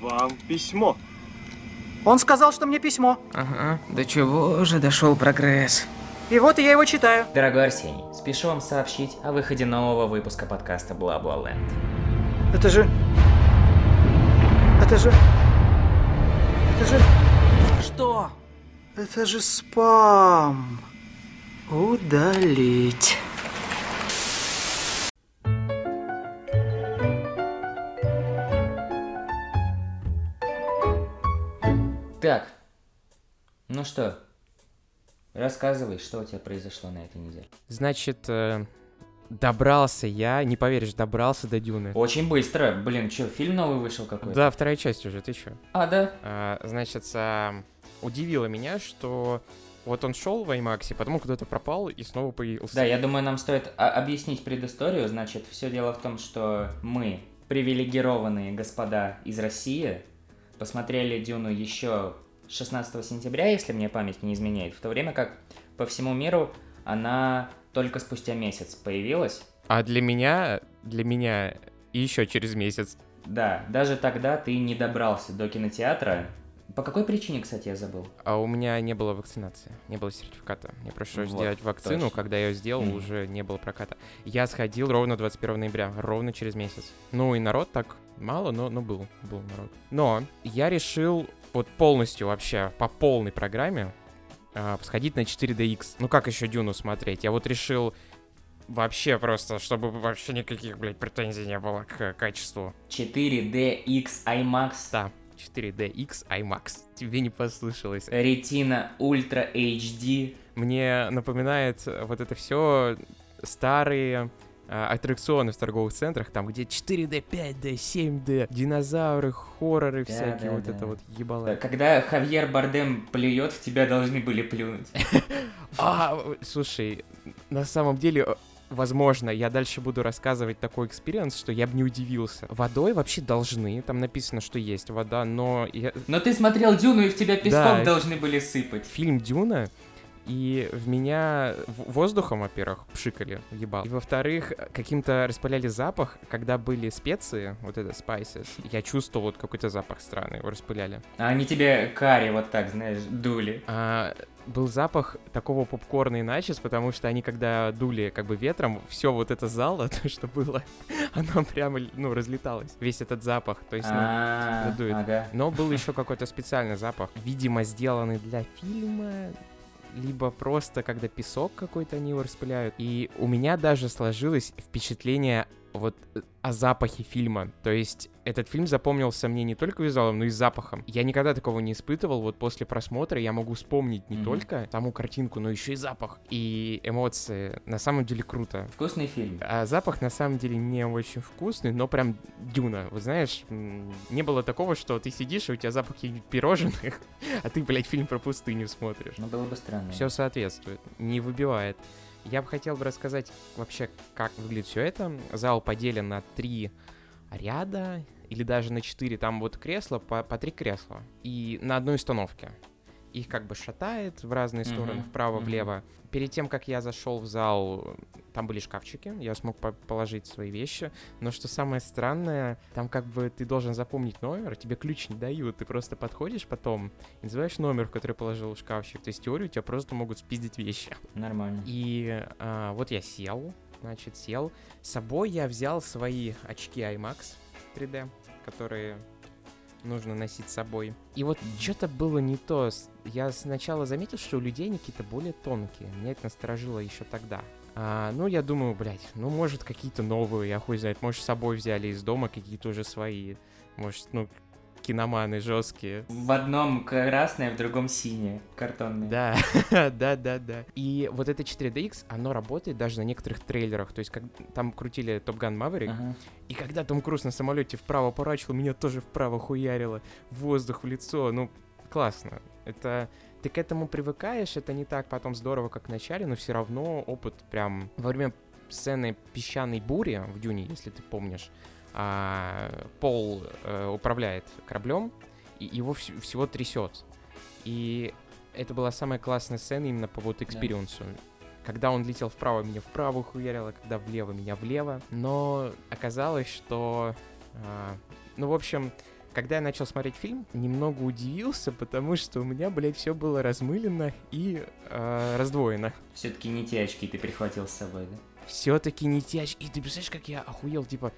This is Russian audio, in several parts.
вам письмо. Он сказал, что мне письмо. Ага, до чего же дошел прогресс? И вот я его читаю. Дорогой Арсений, спешу вам сообщить о выходе нового выпуска подкаста Бла-Бла Ленд. Это же... Это же... Это же... Что? Это же спам. Удалить. Так, ну что, рассказывай, что у тебя произошло на этой неделе. Значит, э, добрался я, не поверишь, добрался до Дюны. Очень быстро, блин, что, фильм новый вышел какой-то? Да, вторая часть уже, ты чё? А, да? А, значит, а, удивило меня, что вот он шел в IMAX, потом куда-то пропал и снова появился. Да, я думаю, нам стоит а- объяснить предысторию. Значит, все дело в том, что мы, привилегированные господа из России, посмотрели Дюну еще 16 сентября, если мне память не изменяет, в то время как по всему миру она только спустя месяц появилась. А для меня, для меня еще через месяц. Да, даже тогда ты не добрался до кинотеатра. По какой причине, кстати, я забыл? А у меня не было вакцинации, не было сертификата. Мне пришлось Вот, сделать вакцину, точно. когда я ее сделал, Мгм. уже не было проката. Я сходил ровно 21 ноября, ровно через месяц. Ну и народ так мало, но, но был, был народ. Но я решил вот полностью вообще, по полной программе, а, сходить на 4DX. Ну как еще Дюну смотреть? Я вот решил вообще просто, чтобы вообще никаких, блядь, претензий не было к качеству. 4DX IMAX Да, 4DX IMAX. Тебе не послышалось. Retina Ultra HD. Мне напоминает э, вот это все старые аттракционы в торговых центрах, там где 4D, 5D, 7D, динозавры, хорроры Да, всякие, да, вот да. это вот ебало. Когда Хавьер Бардем плюет, в тебя должны были плюнуть. А, слушай, на самом деле, э, возможно, я дальше буду рассказывать такой experience, что я бы не удивился. Водой вообще должны, там написано, что есть вода, но я- Но ты смотрел Дюну, и в тебя песком Да. должны были сыпать. фильм Дюна, и в меня воздухом, во-первых, пшикали, ебал. И во-вторых, каким-то распыляли запах, когда были специи, вот это spices, я чувствовал вот какой-то запах странный, его распыляли. А они тебе карри вот так, знаешь, дули. А, был запах такого попкорна и начес, потому что они когда дули как бы ветром, все вот это зало, то, что было, оно прямо, ну, разлеталось. Весь этот запах, то есть, ну, А, ага. Но был еще какой-то специальный запах, видимо, сделанный для фильма, либо просто когда песок какой-то они его распыляют. И у меня даже сложилось впечатление вот э, о запахе фильма. То есть этот фильм запомнился мне не только визуалом, но и запахом. Я никогда такого не испытывал. Вот после просмотра я могу вспомнить не Мгм. только саму картинку, но еще и запах. И эмоции. На самом деле круто. Вкусный фильм. А запах на самом деле не очень вкусный, но прям дюна. Вот знаешь, не было такого, что ты сидишь, и у тебя запах каких-нибудь пирожных, а ты, блядь, фильм про пустыню смотришь. Ну, было бы странно. Все соответствует, не выбивает. Я бы хотел бы рассказать вообще, как выглядит все это. Зал поделен на три ряда, или даже на четыре. Там вот кресла, по, по три кресла. И на одной установке. Их как бы шатает в разные Мгм, стороны, вправо, мгм. влево. Перед тем, как я зашел в зал, там были шкафчики, я смог по- положить свои вещи. Но что самое странное, там как бы ты должен запомнить номер, тебе ключ не дают. Ты просто подходишь потом и называешь номер, в который положил в шкафчик. То есть у тебя просто могут спиздить вещи. Нормально. И а, вот я сел, значит, сел. С собой я взял свои очки IMAX 3D, которые нужно носить с собой. И вот что-то было не то. Я сначала заметил, что у людей они какие-то более тонкие. Меня это насторожило еще тогда. А, ну, я думаю, блядь, ну, может, какие-то новые, я хуй знает. Может, с собой взяли из дома какие-то уже свои. Может, ну, киноманы жесткие. В одном красное, в другом синее. Картонное. Да, да, да, да. И вот это 4DX, оно работает даже на некоторых трейлерах. То есть, как там крутили Top Gun Maverick, Ага. и когда Том Круз на самолете вправо поворачивал, меня тоже вправо хуярило. Воздух в лицо. Ну, классно. Это ты к этому привыкаешь, это не так потом здорово, как в начале, но все равно опыт прям во время сцены песчаной бури в Дюне, если ты помнишь, Пол э, управляет кораблем, и его вс- всего трясет. И это была самая классная сцена именно по вот experience у. Когда он летел вправо, меня вправо хуярило, когда влево, меня влево. Но оказалось, что... а, ну, в общем, когда я начал смотреть фильм, немного удивился, потому что у меня, блядь, все было размылено и э, раздвоено. Все-таки не те очки ты прихватил с собой, да? Все-таки не те очки. И ты представляешь, как я охуел, типа,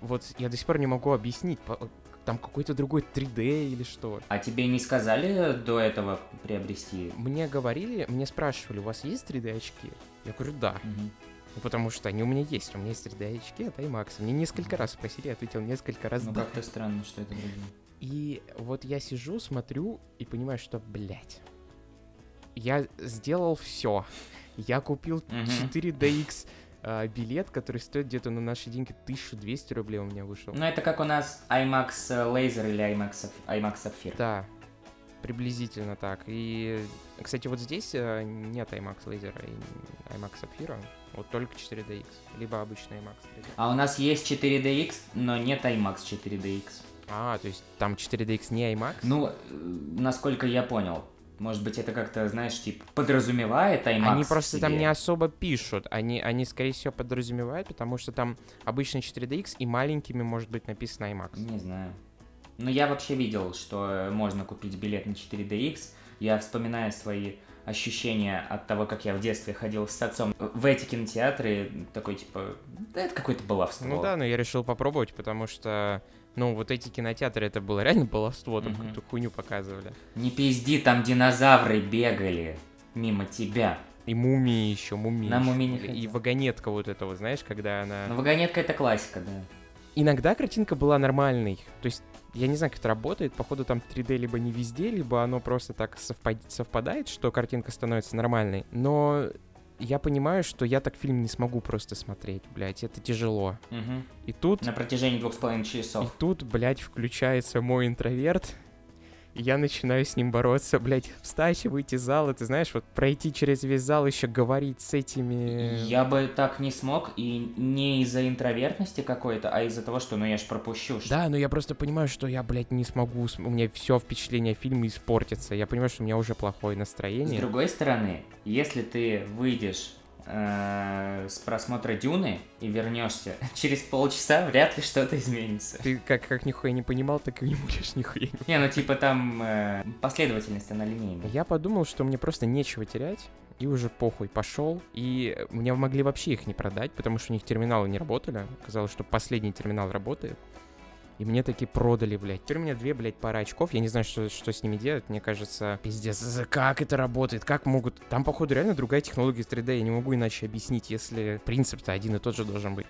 вот я до сих пор не могу объяснить, там какой-то другой 3D или что. А тебе не сказали до этого приобрести? Мне говорили, мне спрашивали, у вас есть 3D очки? Я говорю, да. Ну, потому что они у меня есть, у меня есть 3D очки от IMAX. Мне несколько раз спросили, я ответил несколько раз Ну да. как-то странно, что это другие. И вот я сижу, смотрю и понимаю, что, блядь, я сделал все. Я купил Мгм. 4DX а, билет, который стоит где-то на наши деньги 1200 рублей у меня вышел. Ну это как у нас IMAX Laser или IMAX, IMAX Sapphire. Да, приблизительно так. И, кстати, вот здесь э, нет IMAX лазера и IMAX Sapphire, вот только 4DX, либо обычный IMAX 3D. А у нас есть 4DX, но нет IMAX 4DX. А, то есть там 4DX не IMAX? Ну, э, насколько я понял. Может быть, это как-то, знаешь, типа, подразумевает IMAX Они просто там себе. не особо пишут, они, они скорее всего подразумевают, потому что там обычно 4DX и маленькими может быть написано IMAX. Не знаю. Ну, я вообще видел, что можно купить билет на 4DX. Я вспоминаю свои ощущения от того, как я в детстве ходил с отцом в эти кинотеатры, такой, типа, да это какое-то баловство. Ну да, но я решил попробовать, потому что, ну, вот эти кинотеатры, это было реально баловство, там Мгм. какую-то хуйню показывали. Не пизди, там динозавры бегали мимо тебя. И мумии еще, мумии. На мумии не И вагонетка вот эта вот, знаешь, когда она... Ну, вагонетка это классика, да. Иногда картинка была нормальной. То есть, я не знаю, как это работает. Походу, там 3D либо не везде, либо оно просто так совпад- совпадает, что картинка становится нормальной. Но я понимаю, что я так фильм не смогу просто смотреть, блядь. Это тяжело. Мгм. И тут... На протяжении двух с половиной И часов. тут, блядь, включается мой интроверт, и я начинаю с ним бороться, блядь, встать, выйти из зала, ты знаешь, вот пройти через весь зал, еще говорить с этими... Я бы так не смог, и не из-за интровертности какой-то, а из-за того, что, ну, я ж пропущу. что- Да, но я просто понимаю, что я, блядь, не смогу, с- у меня все впечатление о фильме испортится. Я понимаю, что у меня уже плохое С настроение. другой стороны, если ты выйдешь э, с просмотра Дюны и вернешься через полчаса, вряд ли что-то изменится. Ты как, как нихуя не понимал, так и не будешь нихуя не Не, ну типа там э, последовательность, она линейная. Я подумал, что мне просто нечего терять, и уже похуй пошел. И мне могли вообще их не продать, потому что у них терминалы не работали. Казалось, что последний терминал работает. И мне таки продали, блядь. Теперь у меня две, блядь, пары очков. Я не знаю, что, что с ними делать. Мне кажется, пиздец, как это работает? Как могут... Там, походу, реально другая технология 3D. Я не могу иначе объяснить, если принцип-то один и тот же должен быть.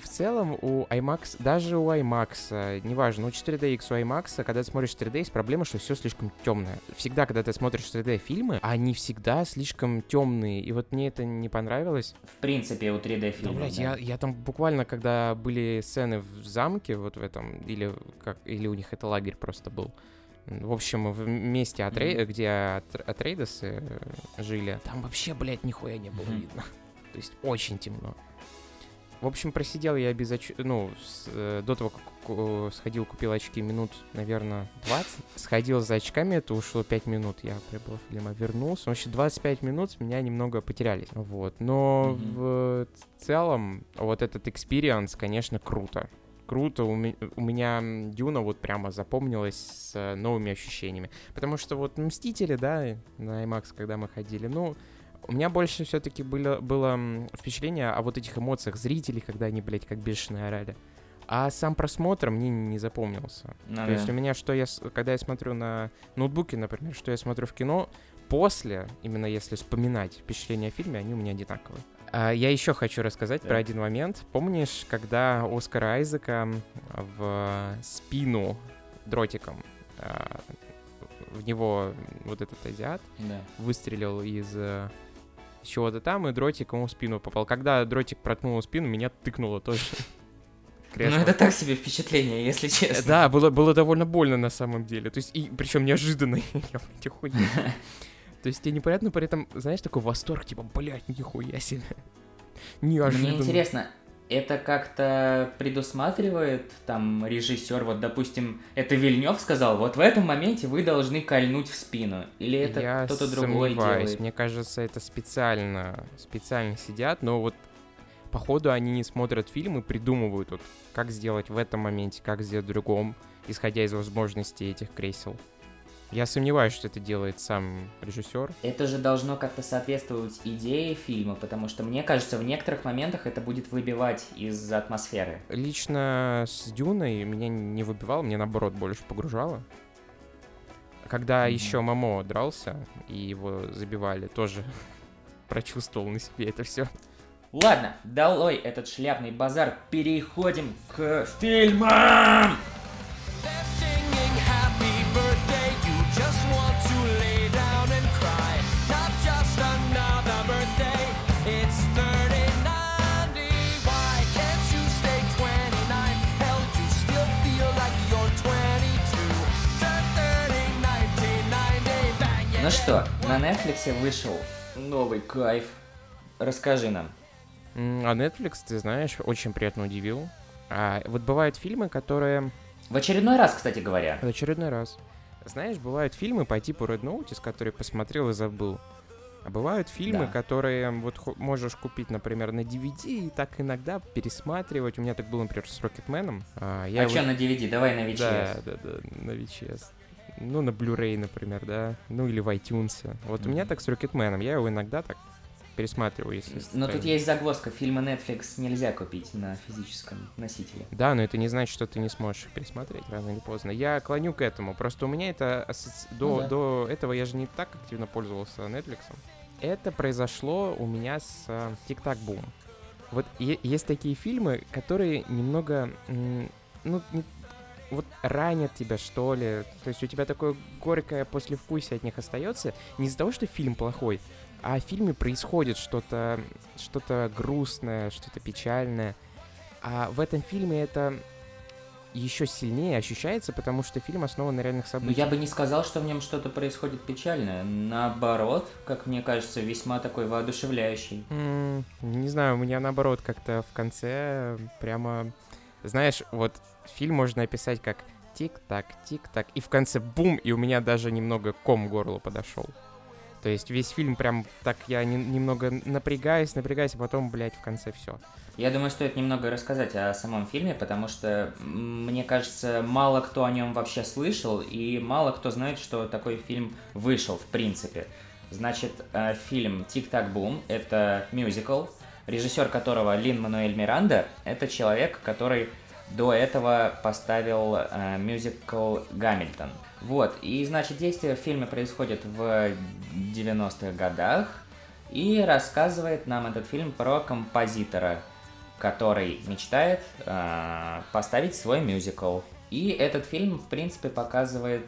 В целом у IMAX, даже у IMAX, неважно, у 4DX, у IMAX, когда ты смотришь 3D, есть проблема, что все слишком темное. Всегда, когда ты смотришь 3D фильмы, они всегда слишком темные. И вот мне это не понравилось. В принципе, у 3D Да, фильма. блядь, я, я там буквально, когда были сцены в замке, вот в этом, или, как, или у них это лагерь просто был. В общем, в месте, Атрей- Мгм. где Атр- Атрейдесы э, жили, там вообще, блядь, нихуя не было Мгм. видно. То есть очень темно. В общем, просидел я без оч... Ну, с- э, до того, как сходил, купил очки минут, наверное, 20. Сходил за очками, это ушло 5 минут. Я прибыл в фильм, вернулся. Вообще 25 минут меня немного потерялись. Вот. Но Мгм. в целом, вот этот experience, конечно, круто. Круто, у, у меня Дюна вот прямо запомнилась с э, новыми ощущениями. Потому что вот Мстители, да, на IMAX, когда мы ходили, ну, у меня больше все-таки было, было впечатление о вот этих эмоциях зрителей, когда они, блядь, как бешеные орали. А сам просмотр мне не запомнился. Ну То да. есть у меня, что я, когда я смотрю на ноутбуке, например, что я смотрю в кино, после, именно если вспоминать впечатления о фильме, они у меня одинаковые. А, я еще хочу рассказать Да. про один момент. Помнишь, когда Оскара Айзека в спину дротиком а, в него вот этот азиат Да. выстрелил из чего-то там, и дротик ему в спину попал. Когда дротик проткнул в спину, меня тыкнуло тоже. Ну это так себе впечатление, если честно. Да, было, было довольно больно на самом деле. То есть, и причем неожиданно. Я, охуел. То есть тебе непонятно, при этом, знаешь, такой восторг, типа, блядь, нихуя себе. Неожиданно. Мне интересно, это как-то предусматривает там режиссер, вот допустим, это Вильнев сказал, вот в этом моменте вы должны кольнуть в спину, или это кто-то другой делает? Мне кажется, это специально, специально сидят, но вот походу они не смотрят фильм и придумывают, вот, как сделать в этом моменте, как сделать в другом. исходя из возможностей этих кресел. Я сомневаюсь, что это делает сам режиссер. Это же должно как-то соответствовать идее фильма, потому что, мне кажется, в некоторых моментах это будет выбивать из атмосферы. Лично с Дюной меня не выбивало, мне наоборот больше погружало. Когда Мгм. еще Мамо дрался и его забивали, тоже прочувствовал на себе это все. Ладно, долой этот шляпный базар, переходим к фильмам! Что, на Netflix вышел новый кайф. Расскажи нам. А Netflix, ты знаешь, очень приятно удивил. А вот бывают фильмы, которые В очередной раз, кстати говоря. в очередной раз. Знаешь, бывают фильмы по типу Red Notice, которые посмотрел и забыл. А бывают фильмы, Да. которые вот можешь купить, например, на DVD и так иногда пересматривать. У меня так было, например, с Рокетменом. А, я а его- что на DVD? Давай на VHS. Да, да, да, на VHS. Ну, на Blu-ray, например, да. Ну, или в iTunes. Вот у меня так с Рокетменом. Я его иногда так пересматриваю, если... Но тут ставить. есть загвоздка. Фильмы Netflix нельзя купить на физическом носителе. Да, но это не значит, что ты не сможешь их пересмотреть рано или поздно. Я клоню к этому. Просто у меня это асоци- до, Ну да. до этого я же не так активно пользовался Netflix. Это произошло у меня с э, Тик-Так Бум. Вот есть такие фильмы, которые немного, ну, вот ранят тебя, что ли. То есть у тебя такое горькое послевкусие от них остается. Не из-за того, что фильм плохой, а в фильме происходит что-то что грустное, что-то печальное. А в этом фильме это еще сильнее ощущается, потому что фильм основан на реальных Ну, событиях. я бы не сказал, что в нем что-то происходит печальное. Наоборот, как мне кажется, весьма такой воодушевляющий. М, Не знаю, у меня наоборот как-то в конце прямо... Знаешь, вот фильм можно описать как тик-так, тик-так, и в конце бум, и у меня даже немного ком горло подошел. То есть весь фильм прям так я не- немного напрягаюсь, напрягаюсь, а потом, блядь, в конце все. Я думаю, стоит немного рассказать о самом фильме, потому что, мне кажется, мало кто о нем вообще слышал, и мало кто знает, что такой фильм вышел, в принципе. Значит, э, фильм «Тик-так бум» — это мюзикл, режиссер которого Лин Мануэль Миранда. Это человек, который до этого поставил э, мюзикл «Гамильтон». Вот, и, значит, действие в фильме происходит в 90-х годах, и рассказывает нам этот фильм про композитора, который мечтает э, поставить свой мюзикл. И этот фильм, в принципе, показывает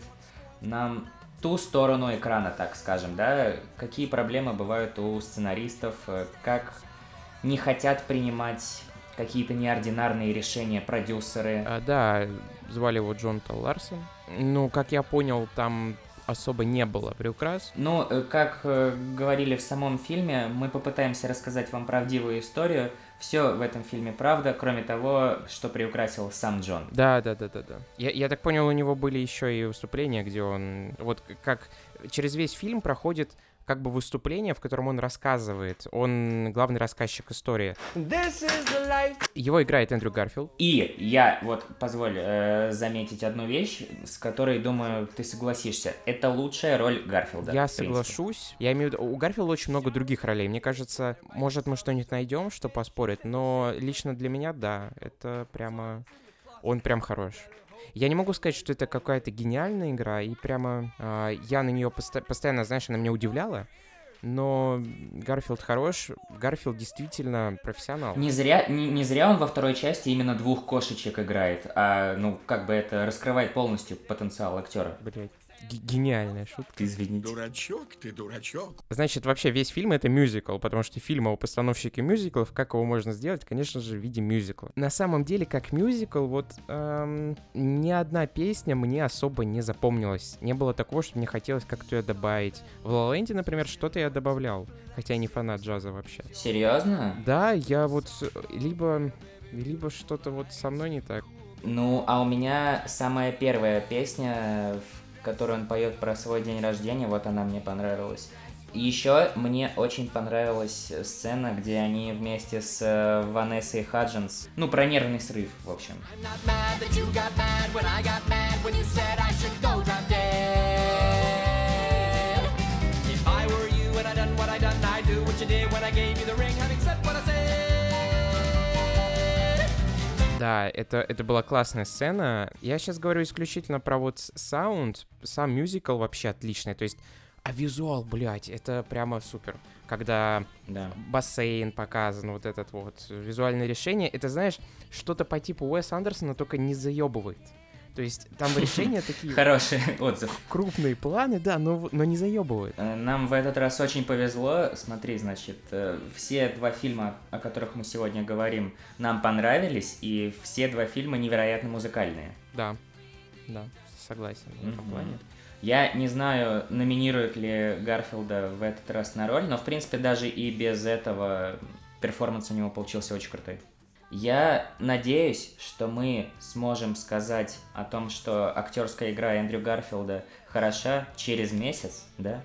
нам ту сторону экрана, так скажем, да, какие проблемы бывают у сценаристов, э, как не хотят принимать какие-то неординарные решения продюсеры. А, да, звали его Джон Тал Ларсон. Ну, как я понял, там особо не было приукрас. Ну, э, как э, говорили в самом фильме, мы попытаемся рассказать вам правдивую историю. Все в этом фильме правда, кроме того, что приукрасил сам Джон. Да, да, да, да, да. Я, я так понял, у него были еще и выступления, где он вот как через весь фильм проходит как бы выступление, в котором он рассказывает. Он главный рассказчик истории. Его играет Эндрю Гарфилд. И я, вот, позволь э, заметить одну вещь, с которой, думаю, ты согласишься. Это лучшая роль Гарфилда. я соглашусь. Я имею в виду, у Гарфилда очень много других ролей. Мне кажется, может, мы что-нибудь найдем, что поспорить, но лично для меня, да, это прямо... Он прям хорош. Я не могу сказать, что это какая-то гениальная игра, и прямо а, я на нее постоянно, знаешь, она меня удивляла. Но Гарфилд хорош, Гарфилд действительно профессионал. Не зря, не, не зря он во второй части именно двух кошечек играет, а, ну, как бы это раскрывает полностью потенциал актера. Блять, гениальная шутка. Извините. Дурачок ты, дурачок. Значит, вообще весь фильм это мюзикл, потому что фильм о постановщике мюзиклов, как его можно сделать, конечно же, в виде мюзикла. На самом деле, как мюзикл, вот эм, ни одна песня мне особо не запомнилась. Не было такого, что мне хотелось как-то ее добавить. В Land, например, что-то я добавлял, хотя я не фанат джаза вообще. Серьезно? Да, я вот либо либо что-то вот со мной не так. Ну, а у меня самая первая песня, в которой он поет про свой день рождения, вот она мне понравилась. Еще мне очень понравилась сцена, где они вместе с э, Ванессой Хаджинс, ну, про нервный срыв, в общем. When I gave you the ring, having said what I said. Да, это, это была классная сцена. Я сейчас говорю исключительно про вот саунд. Сам мюзикл вообще отличный. То есть, а визуал, блядь, это прямо супер. Когда Да. бассейн показан, вот этот вот визуальное решение. Это, знаешь, что-то по типу Уэс Андерсона, только не заебывает. То есть там решения такие Хороший отзыв. крупные планы, да, но, но не заебывает. Э, Нам в этот раз очень повезло. Смотри, значит, э, все два фильма, о которых мы сегодня говорим, нам понравились, и все два фильма невероятно музыкальные. Да, да, согласен в этом плане. Я не знаю, номинируют ли Гарфилда в этот раз на роль, но, в принципе, даже и без этого перформанс у него получился очень крутой. Я надеюсь, что мы сможем сказать о том, что актерская игра Эндрю Гарфилда хороша через месяц, да?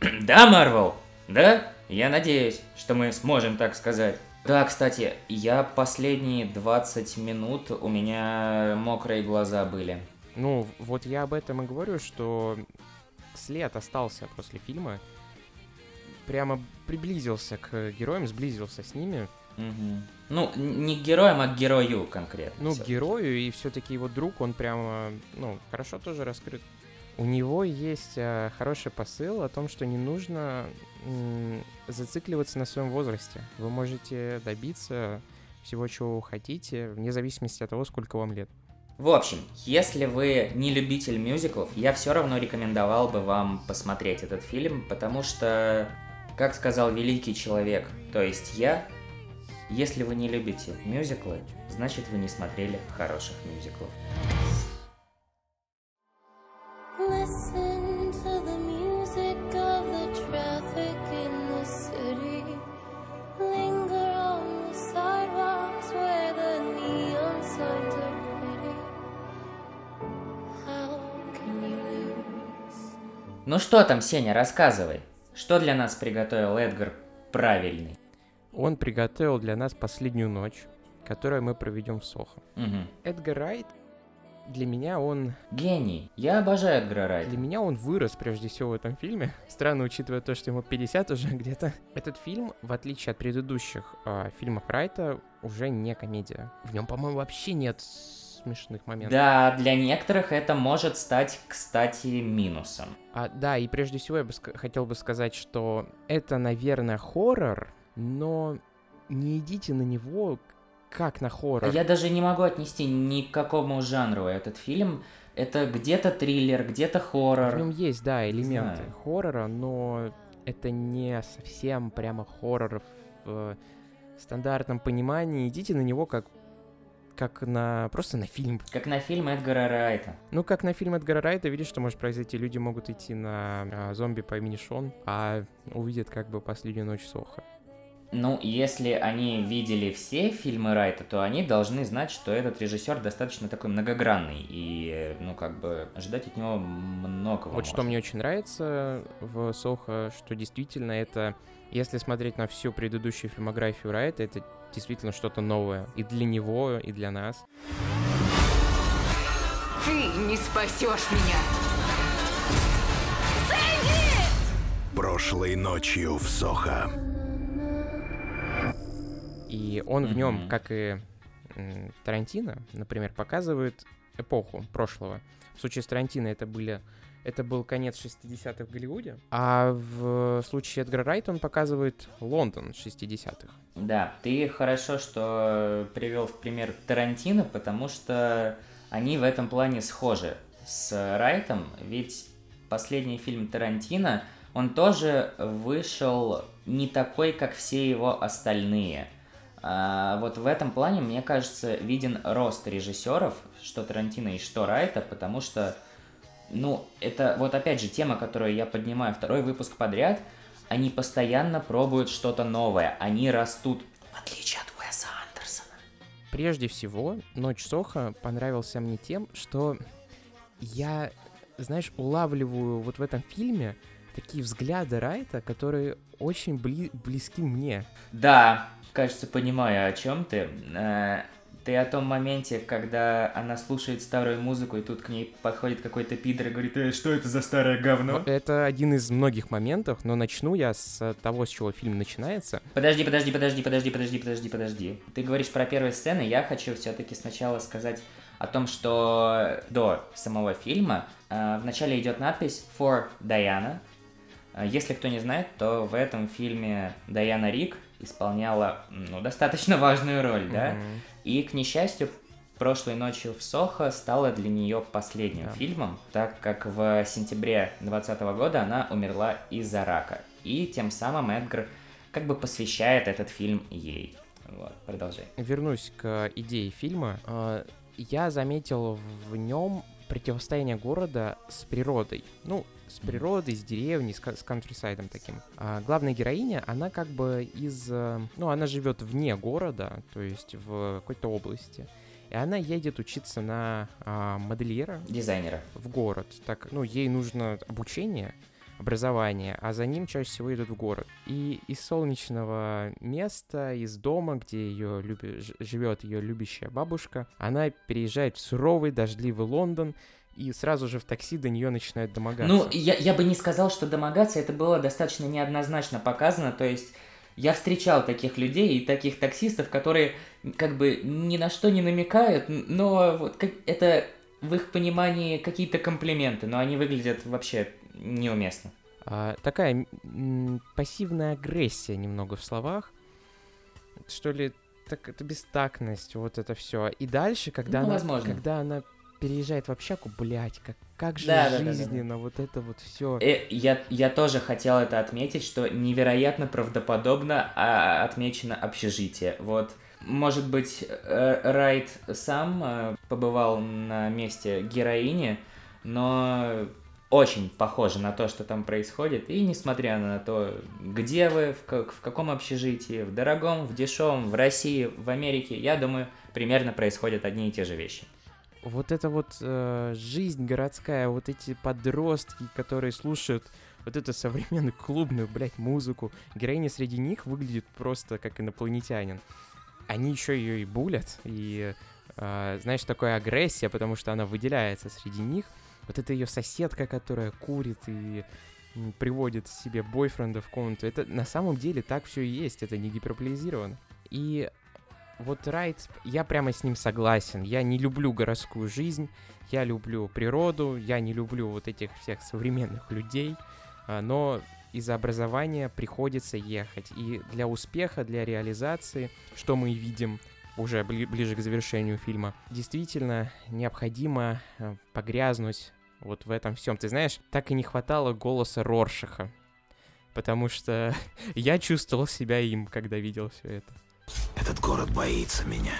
Да, Марвел? Да? Я надеюсь, что мы сможем так сказать. Да, кстати, я последние 20 минут, у меня мокрые глаза были. Ну, вот я об этом и говорю, что след остался после фильма. Прямо приблизился к героям, сблизился с ними. Мгм. Ну, не к героям, а к герою конкретно. Ну, к герою, и все-таки его друг, он прямо, ну, хорошо тоже раскрыт. У него есть э, хороший посыл о том, что не нужно м, зацикливаться на своем возрасте. Вы можете добиться всего, чего вы хотите, вне зависимости от того, сколько вам лет. В общем, если вы не любитель мюзиклов, я все равно рекомендовал бы вам посмотреть этот фильм, потому что, как сказал великий человек, то есть я, если вы не любите мюзиклы, значит вы не смотрели хороших мюзиклов. Listen to the music of the traffic in the city. Linger on the sidewalks where the neon signs are pretty. How can you lose? Ну что там, Сеня, рассказывай. Что для нас приготовил Эдгар правильный? Он приготовил для нас последнюю ночь, которую мы проведем в Сохо. Мгм. Эдгар Райт, для меня он Гений. Я обожаю Эдгара Райта. Для меня он вырос прежде всего в этом фильме. Странно, учитывая то, что ему 50 уже где-то. Этот фильм, в отличие от предыдущих а, фильмов Райта, уже не комедия. В нем, по-моему, вообще нет смешных моментов. Да, для некоторых это может стать, кстати, минусом. А, да, и прежде всего я бы хотел бы сказать, что это, наверное, хоррор, но не идите на него как на хоррор. Я даже не могу отнести ни к какому жанру этот фильм. Это где-то триллер, где-то В хоррор. нем есть, да, элементы знаю. хоррора, но это не совсем прямо хоррор в э, стандартном понимании. Идите на него как как на просто на фильм. Как на фильм Эдгара Райта. Ну, как на фильм Эдгара Райта, видишь, что может произойти. Люди могут идти на а, зомби по имени Шон, а увидят как бы последнюю ночь Соха. Ну, если они видели все фильмы Райта, то они должны знать, что этот режиссер достаточно такой многогранный. И, ну, как бы, ожидать от него многого Вот что можно. мне очень нравится в Сохо, что действительно это, если смотреть на всю предыдущую фильмографию Райта, это действительно что-то новое. И для него, и для нас. Ты не спасешь меня. Прошлой ночью в Сохо. И он в нем, как и Тарантино, например, показывает эпоху прошлого. В случае с Тарантино это были это был конец 60-х в Голливуде, а в случае Эдгара Райта он показывает Лондон 60-х. Да, ты хорошо, что привел в пример Тарантино, потому что они в этом плане схожи с Райтом, ведь последний фильм Тарантино, он тоже вышел не такой, как все его остальные. А вот в этом плане, мне кажется, виден рост режиссеров, что Тарантино и что Райта, потому что, ну, это вот опять же тема, которую я поднимаю второй выпуск подряд, они постоянно пробуют что-то новое, они растут, в отличие от Уэса Андерсона. Прежде всего, «Ночь Соха» понравился мне тем, что я, знаешь, улавливаю вот в этом фильме такие взгляды Райта, которые очень бли- близки мне. Да, кажется, понимаю, о чем ты. Э, Ты о том моменте, когда она слушает старую музыку, и тут к ней подходит какой-то пидор и говорит, «Э, что это за старое говно? Это один из многих моментов, но начну я с того, с чего фильм начинается. Подожди, подожди, подожди, подожди, подожди, подожди, подожди. Ты говоришь про первые сцены, я хочу все-таки сначала сказать о том, что до самого фильма э, вначале идет надпись For Diana. Э, Если кто не знает, то в этом фильме Дайана Рик исполняла ну, достаточно важную роль, да? Мгм. И, к несчастью, прошлой ночью в Сохо стала для нее последним Да. фильмом, так как в сентябре 2020 года она умерла из-за рака. И тем самым Эдгар как бы посвящает этот фильм ей. Вот, продолжай. Вернусь к идее фильма. А, Я заметил в нем противостояние города с природой. Ну, с природой, с деревней, с, с кантрисайдом таким. А главная героиня, она как бы из... э, Ну, она живет вне города, то есть в какой-то области. И она едет учиться на а, модельера Дизайнера. в город. Так, ну, ей нужно обучение, образование, а за ним чаще всего идут в город. И из солнечного места, из дома, где ее живет ее любящая бабушка, она переезжает в суровый, дождливый Лондон, и сразу же в такси до нее начинают домогаться. Ну, я, я бы не сказал, что домогаться, это было достаточно неоднозначно показано, то есть я встречал таких людей и таких таксистов, которые как бы ни на что не намекают, но вот как, это в их понимании какие-то комплименты, но они выглядят вообще неуместно. А, такая пассивная агрессия немного в словах. Что ли, так это бестактность, вот это все. И дальше, когда Ну, она, возможно. когда она переезжает в общаку, блять, как, как же Да, да, да, да, да. жизненно, вот это вот все. Э, я, я тоже хотел это отметить, что невероятно правдоподобно а, отмечено общежитие. Вот, может быть, э, Райт сам э, побывал на месте героини, но очень похоже на то, что там происходит. И несмотря на то, где вы, в, как- в каком общежитии, в дорогом, в дешевом, в России, в Америке, я думаю, примерно происходят одни и те же вещи. Вот эта вот э, жизнь городская, вот эти подростки, которые слушают вот эту современную клубную, блядь, музыку. Героиня среди них выглядит просто как инопланетянин. Они еще ее и булят, и, э, знаешь, такая агрессия, потому что она выделяется среди них. Вот это ее соседка, которая курит и приводит себе бойфренда в комнату. Это на самом деле так все и есть, это не гиперболизировано. И вот Райт, я прямо с ним согласен. Я не люблю городскую жизнь, я люблю природу, я не люблю вот этих всех современных людей, а, но из-за образования приходится ехать. И для успеха, для реализации, что мы видим уже бли- ближе к завершению фильма, действительно необходимо э, погрязнуть вот в этом всем. Ты знаешь, так и не хватало голоса Роршаха, потому что я чувствовал себя им, когда видел все это. Этот город боится меня.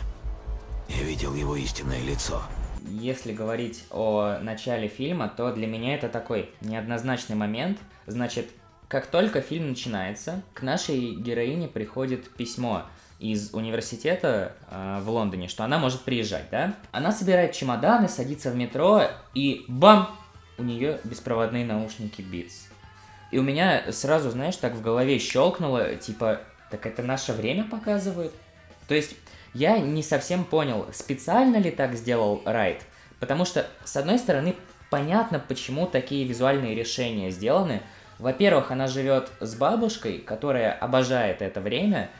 Я видел его истинное лицо. Если говорить о начале фильма, то для меня это такой неоднозначный момент. Значит, как только фильм начинается, к нашей героине приходит письмо из университета э, в Лондоне, что она может приезжать, да? Она собирает чемоданы, садится в метро, и бам! У нее беспроводные наушники Beats. И у меня сразу, знаешь, так в голове щелкнуло, типа, так это наше время показывает? То есть я не совсем понял, специально ли так сделал Райт, потому что, с одной стороны, понятно, почему такие визуальные решения сделаны. Во-первых, она живет с бабушкой, которая обожает это время.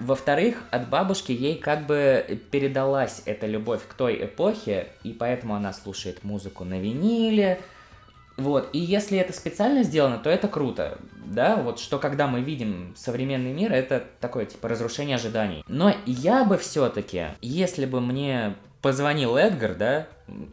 Во-вторых, от бабушки ей как бы передалась эта любовь к той эпохе, и поэтому она слушает музыку на виниле, вот, и если это специально сделано, то это круто, да, вот что когда мы видим современный мир, это такое, типа, разрушение ожиданий. Но я бы все-таки, если бы мне позвонил Эдгар, да,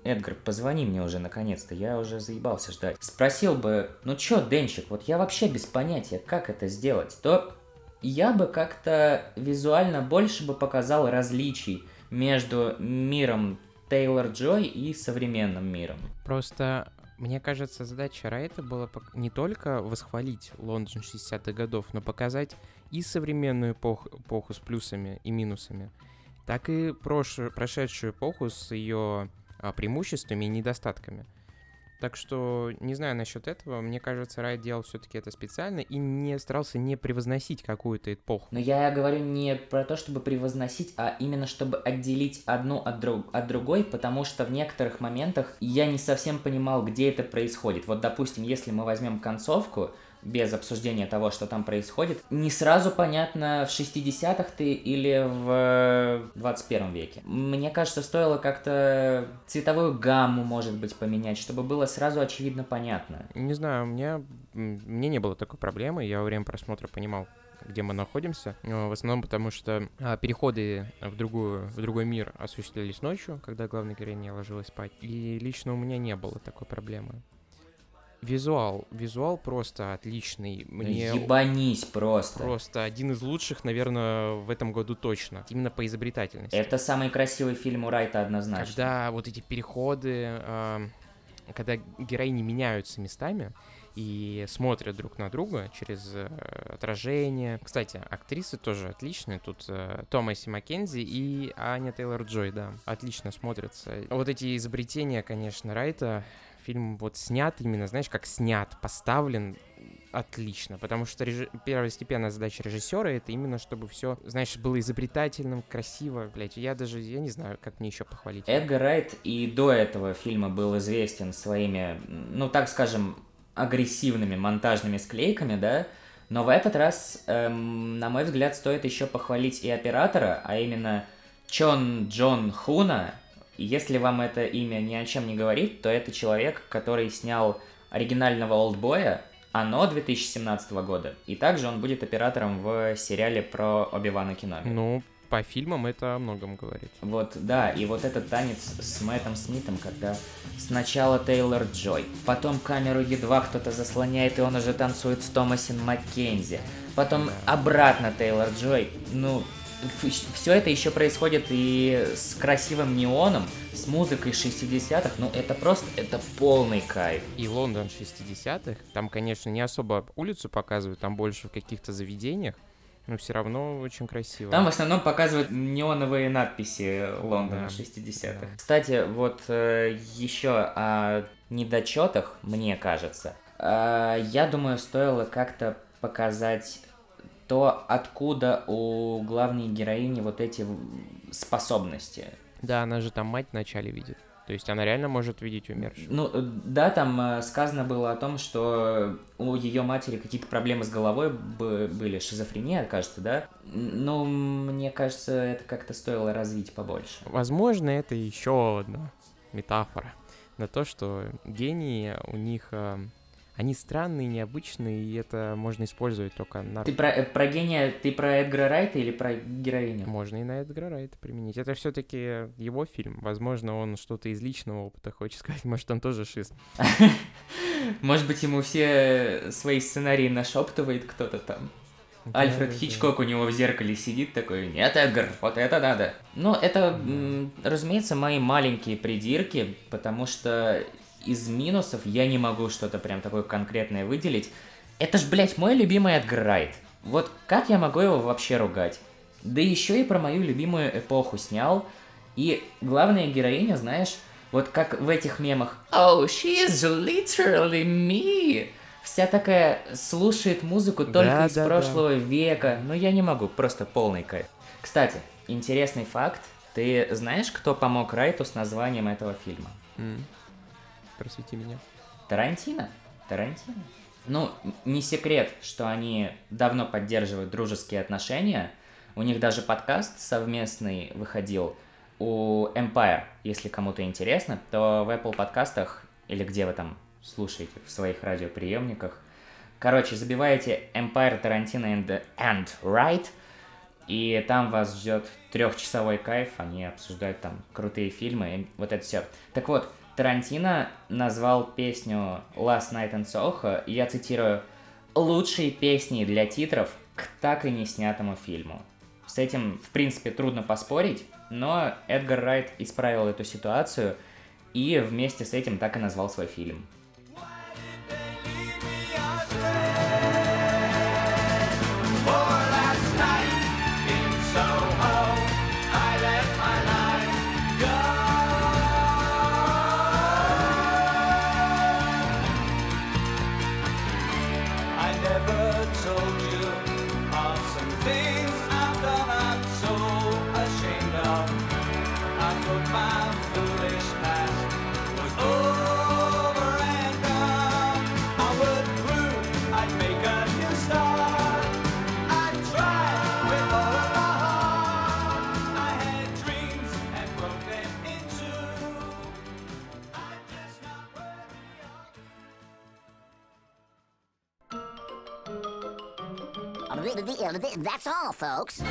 Эдгар, позвони мне уже наконец-то, я уже заебался ждать, спросил бы, ну чё, Денчик, вот я вообще без понятия, как это сделать, то я бы как-то визуально больше бы показал различий между миром Тейлор Джой и современным миром. Просто, мне кажется, задача Райта была не только восхвалить Лондон 60-х годов, но показать и современную эпоху, эпоху с плюсами и минусами, так и прош- прошедшую эпоху с ее а, преимуществами и недостатками. Так что не знаю насчет этого. Мне кажется, Райт делал все-таки это специально и не старался не превозносить какую-то эпоху. Но я говорю не про то, чтобы превозносить, а именно чтобы отделить одну от, друг, от другой, потому что в некоторых моментах я не совсем понимал, где это происходит. Вот, допустим, если мы возьмем концовку, без обсуждения того, что там происходит, не сразу понятно, в 60-х ты или в 21 веке. Мне кажется, стоило как-то цветовую гамму, может быть, поменять, чтобы было сразу очевидно понятно. Не знаю, у меня, мне не было такой проблемы, я во время просмотра понимал, где мы находимся. Э, В основном потому, что а, переходы в, другую, в другой мир осуществлялись ночью, когда главная героиня ложилась спать. И лично у меня не было такой проблемы. Визуал. Визуал просто отличный. Мне Ебанись просто. просто один из лучших, наверное, в этом году точно. Именно по изобретательности. Это самый красивый фильм у Райта однозначно. Когда вот эти переходы, когда героини меняются местами и смотрят друг на друга через э, отражение. Кстати, актрисы тоже отличные. Тут э, Томаси Маккензи и Аня Тейлор-Джой, да, отлично смотрятся. Вот эти изобретения, конечно, Райта, фильм вот снят именно, знаешь, как снят, поставлен отлично, потому что режи- первостепенная задача режиссера это именно чтобы все, знаешь, было изобретательным, красиво, блять. Я даже, я не знаю, как мне еще похвалить. Эдгар Райт и до этого фильма был известен своими, ну так скажем, агрессивными монтажными склейками, да, но в этот раз, эм, на мой взгляд, стоит еще похвалить и оператора, а именно Чон Джон Хуна. Если вам это имя ни о чем не говорит, то это человек, который снял оригинального Олдбоя, оно 2017 года. И также он будет оператором в сериале про Оби-Вана Кеноби. Ну, по фильмам это о многом говорит. Вот, да, и вот этот танец с Мэттом Смитом, когда сначала Тейлор Джой, потом камеру едва кто-то заслоняет, и он уже танцует с Томасин Маккензи, потом обратно Тейлор Джой, ну, все это еще происходит и с красивым неоном, с музыкой 60-х, ну это просто, это полный кайф. И Лондон 60-х, там, конечно, не особо улицу показывают, там больше в каких-то заведениях, но все равно очень красиво. Там в основном показывают неоновые надписи Лондона Да, 60-х. да. Кстати, вот еще о недочетах, мне кажется. Э, я думаю, стоило как-то показать то, откуда у главной героини вот эти способности. Да, она же там мать вначале видит. То есть она реально может видеть умерших. Ну, э, да, там э, сказано было о том, что у ее матери какие-то проблемы с головой были, шизофрения, кажется, да? Ну, мне кажется, это как-то стоило развить побольше. Возможно, это еще одна метафора на то, что гении у них э, они странные, необычные, и это можно использовать только на... Ты про, э, про гения, ты про Эдгара Райта или про героиню? Можно и на Эдгара Райта применить. Это все-таки его фильм. Возможно, он что-то из личного опыта хочет сказать. Может, он тоже шиз. Может быть, ему все свои сценарии нашептывает кто-то там. Альфред Да, да, Хичкок у него в зеркале сидит такой, нет, Эдгар, вот это надо. Ну, это, м, разумеется, мои маленькие придирки, потому что из минусов я не могу что-то прям такое конкретное выделить. Это ж, блядь, мой любимый Эдгар Райт. Вот как я могу его вообще ругать? Да еще и про мою любимую эпоху снял. И главная героиня, знаешь, вот как в этих мемах «Oh, she is literally me!» Вся такая слушает музыку только Да, из да, да. прошлого века. Но я не могу, просто полный кайф. Кстати, интересный факт. Ты знаешь, кто помог Райту с названием этого фильма? М. Просвети меня. Тарантино. Тарантино. Ну, не секрет, что они давно поддерживают дружеские отношения. У них даже подкаст совместный выходил у Empire. Если кому-то интересно, то в Apple подкастах или где вы там слушаете в своих радиоприемниках. Короче, забиваете Empire Tarantino and, and Right, и там вас ждет трехчасовой кайф, они обсуждают там крутые фильмы, и вот это все. Так вот, Тарантино назвал песню Last Night in Soho, я цитирую, лучшие песни для титров к так и не снятому фильму. С этим, в принципе, трудно поспорить, но Эдгар Райт исправил эту ситуацию и вместе с этим так и назвал свой фильм. That's all, folks.